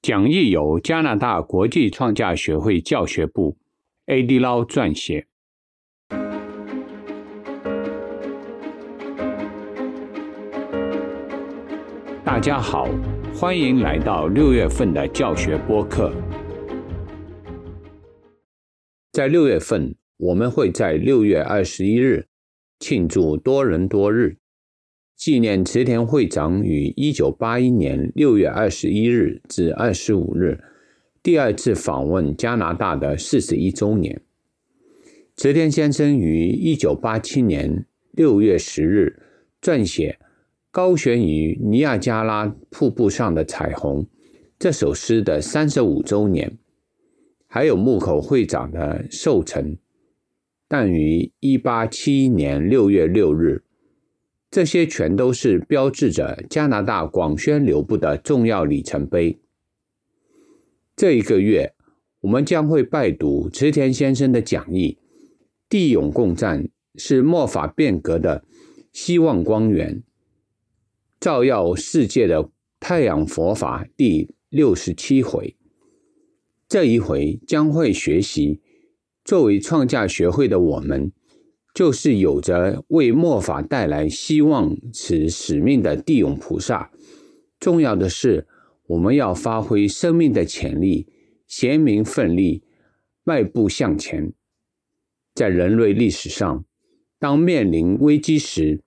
讲义由加拿大国际创价学会教学部 A.D. 捞撰写。大家好，欢迎来到六月份的教学播客。在六月份，我们会在六月二十一日庆祝多伦多日。纪念池田会长于一九八一年六月二十一日至二十五日第二次访问加拿大的四十一周年。池田先生于一九八七年六月十日撰写《高悬于尼亚加拉瀑布上的彩虹》这首诗的三十五周年，还有木口会长的寿辰，但于一八七一年六月六日。这些全都是标志着加拿大广宣流布的重要里程碑。这一个月，我们将会拜读池田先生的讲义，《地涌共战是末法变革的希望光源，照耀世界的太阳佛法》第六十七回。这一回将会学习，作为创价学会的我们。就是有着为末法带来希望此使命的地涌菩萨。重要的是，我们要发挥生命的潜力，贤明奋力，迈步向前。在人类历史上，当面临危机时，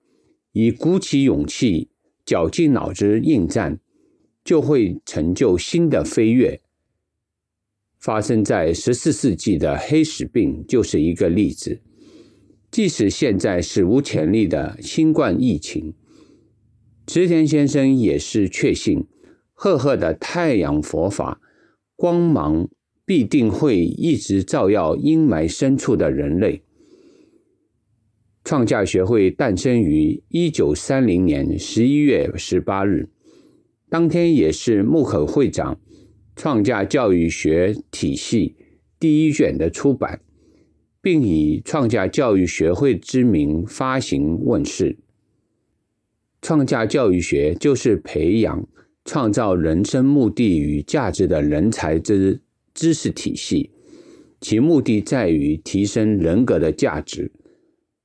以鼓起勇气、绞尽脑汁应战，就会成就新的飞跃。发生在十四世纪的黑死病就是一个例子。即使现在史无前例的新冠疫情，池田先生也是确信，赫赫的太阳佛法光芒必定会一直照耀阴霾深处的人类。创价学会诞生于一九三零年十一月十八日，当天也是木口会长创价教育学体系第一卷的出版。并以创价教育学会之名发行问世。创价教育学就是培养创造人生目的与价值的人才之知识体系，其目的在于提升人格的价值。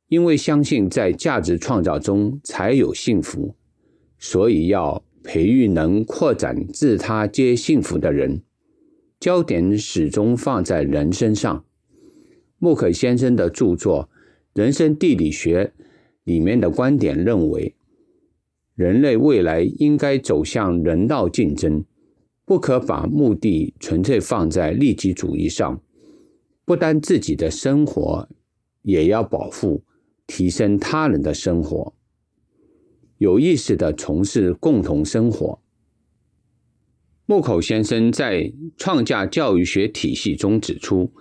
因为相信在价值创造中才有幸福，所以要培育能扩展自他皆幸福的人。焦点始终放在人身上。穆可先生的著作《人生地理学》里面的观点认为，人类未来应该走向人道竞争，不可把目的纯粹放在利己主义上，不单自己的生活，也要保护、提升他人的生活，有意识的从事共同生活。木口先生在创价教育学体系中指出。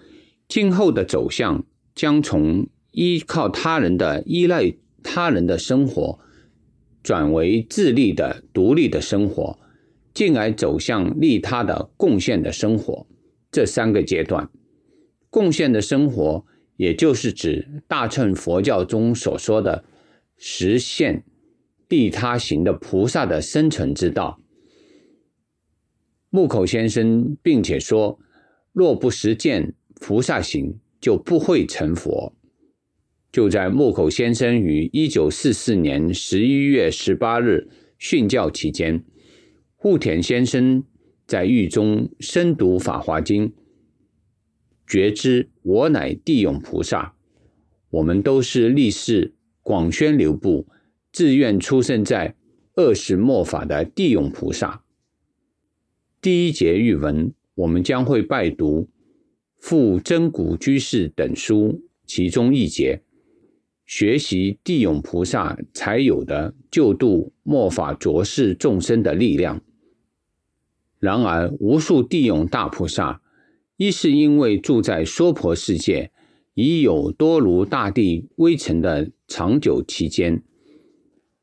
今后的走向将从依靠他人的依赖他人的生活，转为自立的独立的生活，进而走向利他的贡献的生活。这三个阶段，贡献的生活，也就是指大乘佛教中所说的实现利他行的菩萨的生存之道。木口先生并且说，若不实践。菩萨行就不会成佛。就在木口先生于一九四四年十一月十八日训教期间，户田先生在狱中深读《法华经》，觉知我乃地涌菩萨。我们都是立誓广宣流布，自愿出生在二世末法的地涌菩萨。第一节语文，我们将会拜读。附真古居士等书，其中一节，学习地涌菩萨才有的救度末法浊世众生的力量。然而，无数地涌大菩萨，一是因为住在娑婆世界，已有多如大地微尘的长久期间；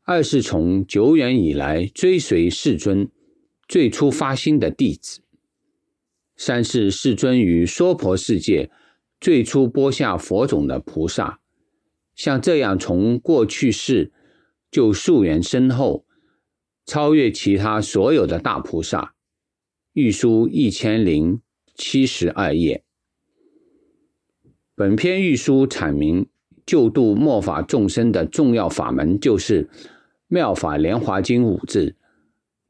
二是从久远以来追随世尊最初发心的弟子。三是世尊于娑婆世界最初播下佛种的菩萨，像这样从过去世就溯源深厚，超越其他所有的大菩萨，玉书一千零七十二页。本篇玉书阐明救度末法众生的重要法门，就是《妙法莲华经》五字，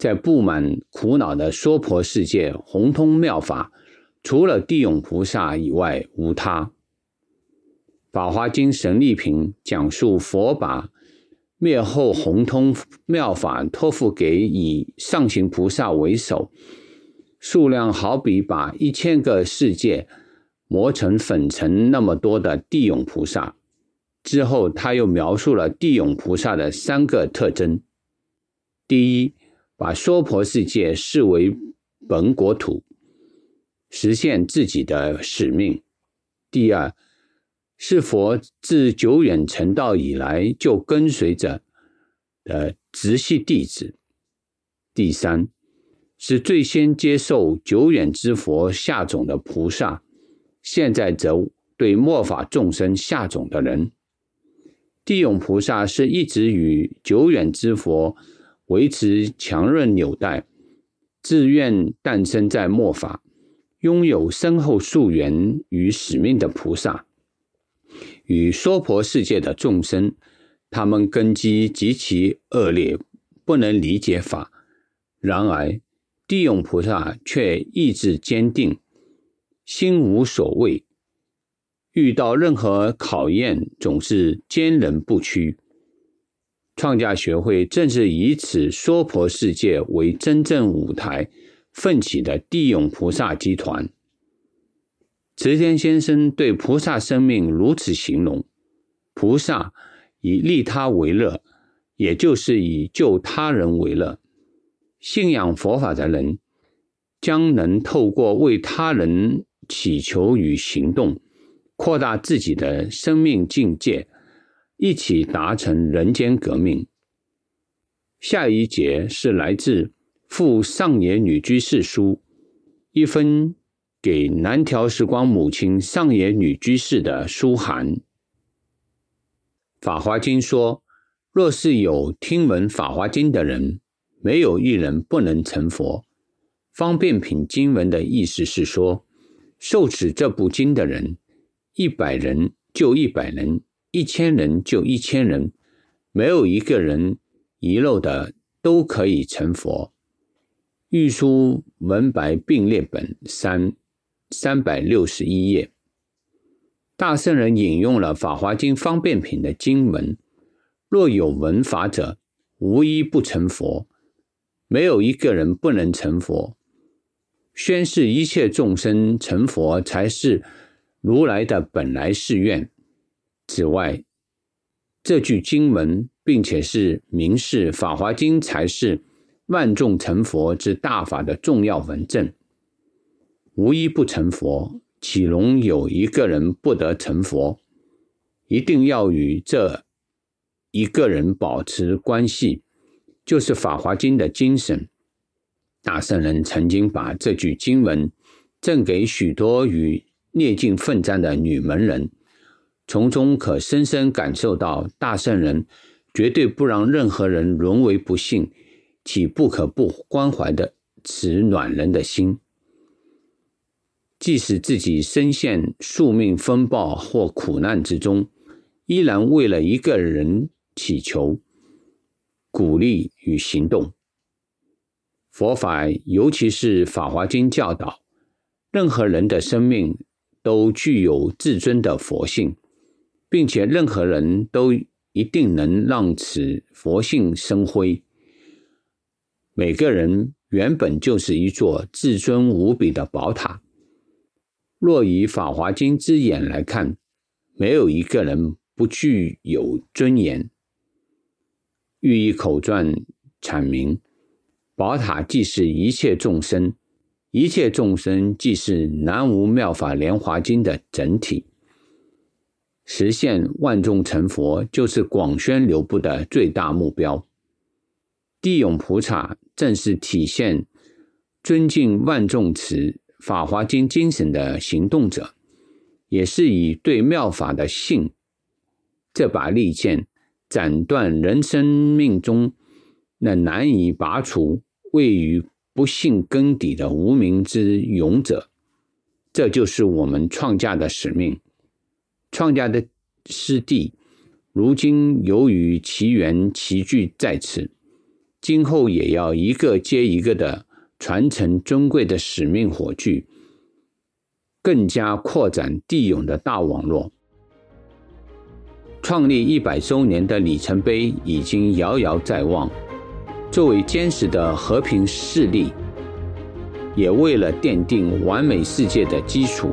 在布满苦恼的娑婆世界，宏通妙法，除了地涌菩萨以外无他。《法华经·神力品》讲述佛把灭后宏通妙法托付给以上行菩萨为首，数量好比把一千个世界。磨成粉尘那么多的地涌菩萨之后，他又描述了地涌菩萨的三个特征：第一，把娑婆世界视为本国土，实现自己的使命；第二，是佛自久远成道以来就跟随着的直系弟子；第三，是最先接受久远之佛下种的菩萨。现在则对末法众生下种的人，地涌菩萨是一直与久远之佛维持强韧纽带，自愿诞生在末法，拥有深厚溯源与使命的菩萨。与娑婆世界的众生，他们根基极其恶劣，不能理解法；然而地涌菩萨却意志坚定。心无所畏，遇到任何考验总是坚韧不屈。创价学会正是以此娑婆世界为真正舞台奋起的地涌菩萨集团。慈天先生对菩萨生命如此形容：菩萨以利他为乐，也就是以救他人为乐。信仰佛法的人将能透过为他人。祈求与行动，扩大自己的生命境界，一起达成人间革命。下一节是来自赴上野女居士书一封给南条时光母亲上野女居士的书函。法华经说：若是有听闻法华经的人，没有一人不能成佛。方便品经文的意思是说。受持这部经的人，一百人就一百人，一千人就一千人，没有一个人遗漏的，都可以成佛。玉书文白并列本三三百六十一页，大圣人引用了《法华经》方便品的经文：若有闻法者，无一不成佛。没有一个人不能成佛。宣示一切众生成佛才是如来的本来誓愿。此外，这句经文并且是明示《法华经》才是万众成佛之大法的重要文证。无一不成佛，岂容有一个人不得成佛？一定要与这一个人保持关系，就是《法华经》的精神。大圣人曾经把这句经文赠给许多与涅境奋战的女门人，从中可深深感受到大圣人绝对不让任何人沦为不幸，岂不可不关怀的此暖人的心。即使自己身陷宿命风暴或苦难之中，依然为了一个人祈求、鼓励与行动。佛法，尤其是《法华经》教导，任何人的生命都具有至尊的佛性，并且任何人都一定能让此佛性生辉。每个人原本就是一座至尊无比的宝塔。若以《法华经》之眼来看，没有一个人不具有尊严。寓意口传阐明。宝塔既是一切众生，一切众生既是南无妙法莲华经的整体。实现万众成佛，就是广宣流布的最大目标。地涌菩萨正是体现尊敬万众持法华经精神的行动者，也是以对妙法的信这把利剑，斩断人生命中。那难以拔除、位于不信根底的无名之勇者。这就是我们创家的使命。创家的师弟，如今由于其缘齐聚在此，今后也要一个接一个的传承尊贵的使命火炬，更加扩展地勇的大网络。创立一百周年的里程碑已经遥遥在望。作为坚实的和平势力，也为了奠定完美世界的基础，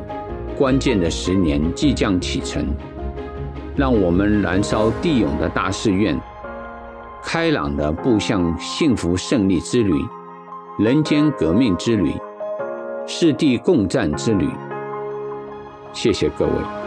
关键的十年即将启程。让我们燃烧地勇的大誓愿，开朗的步向幸福胜利之旅，人间革命之旅，世地共战之旅。谢谢各位。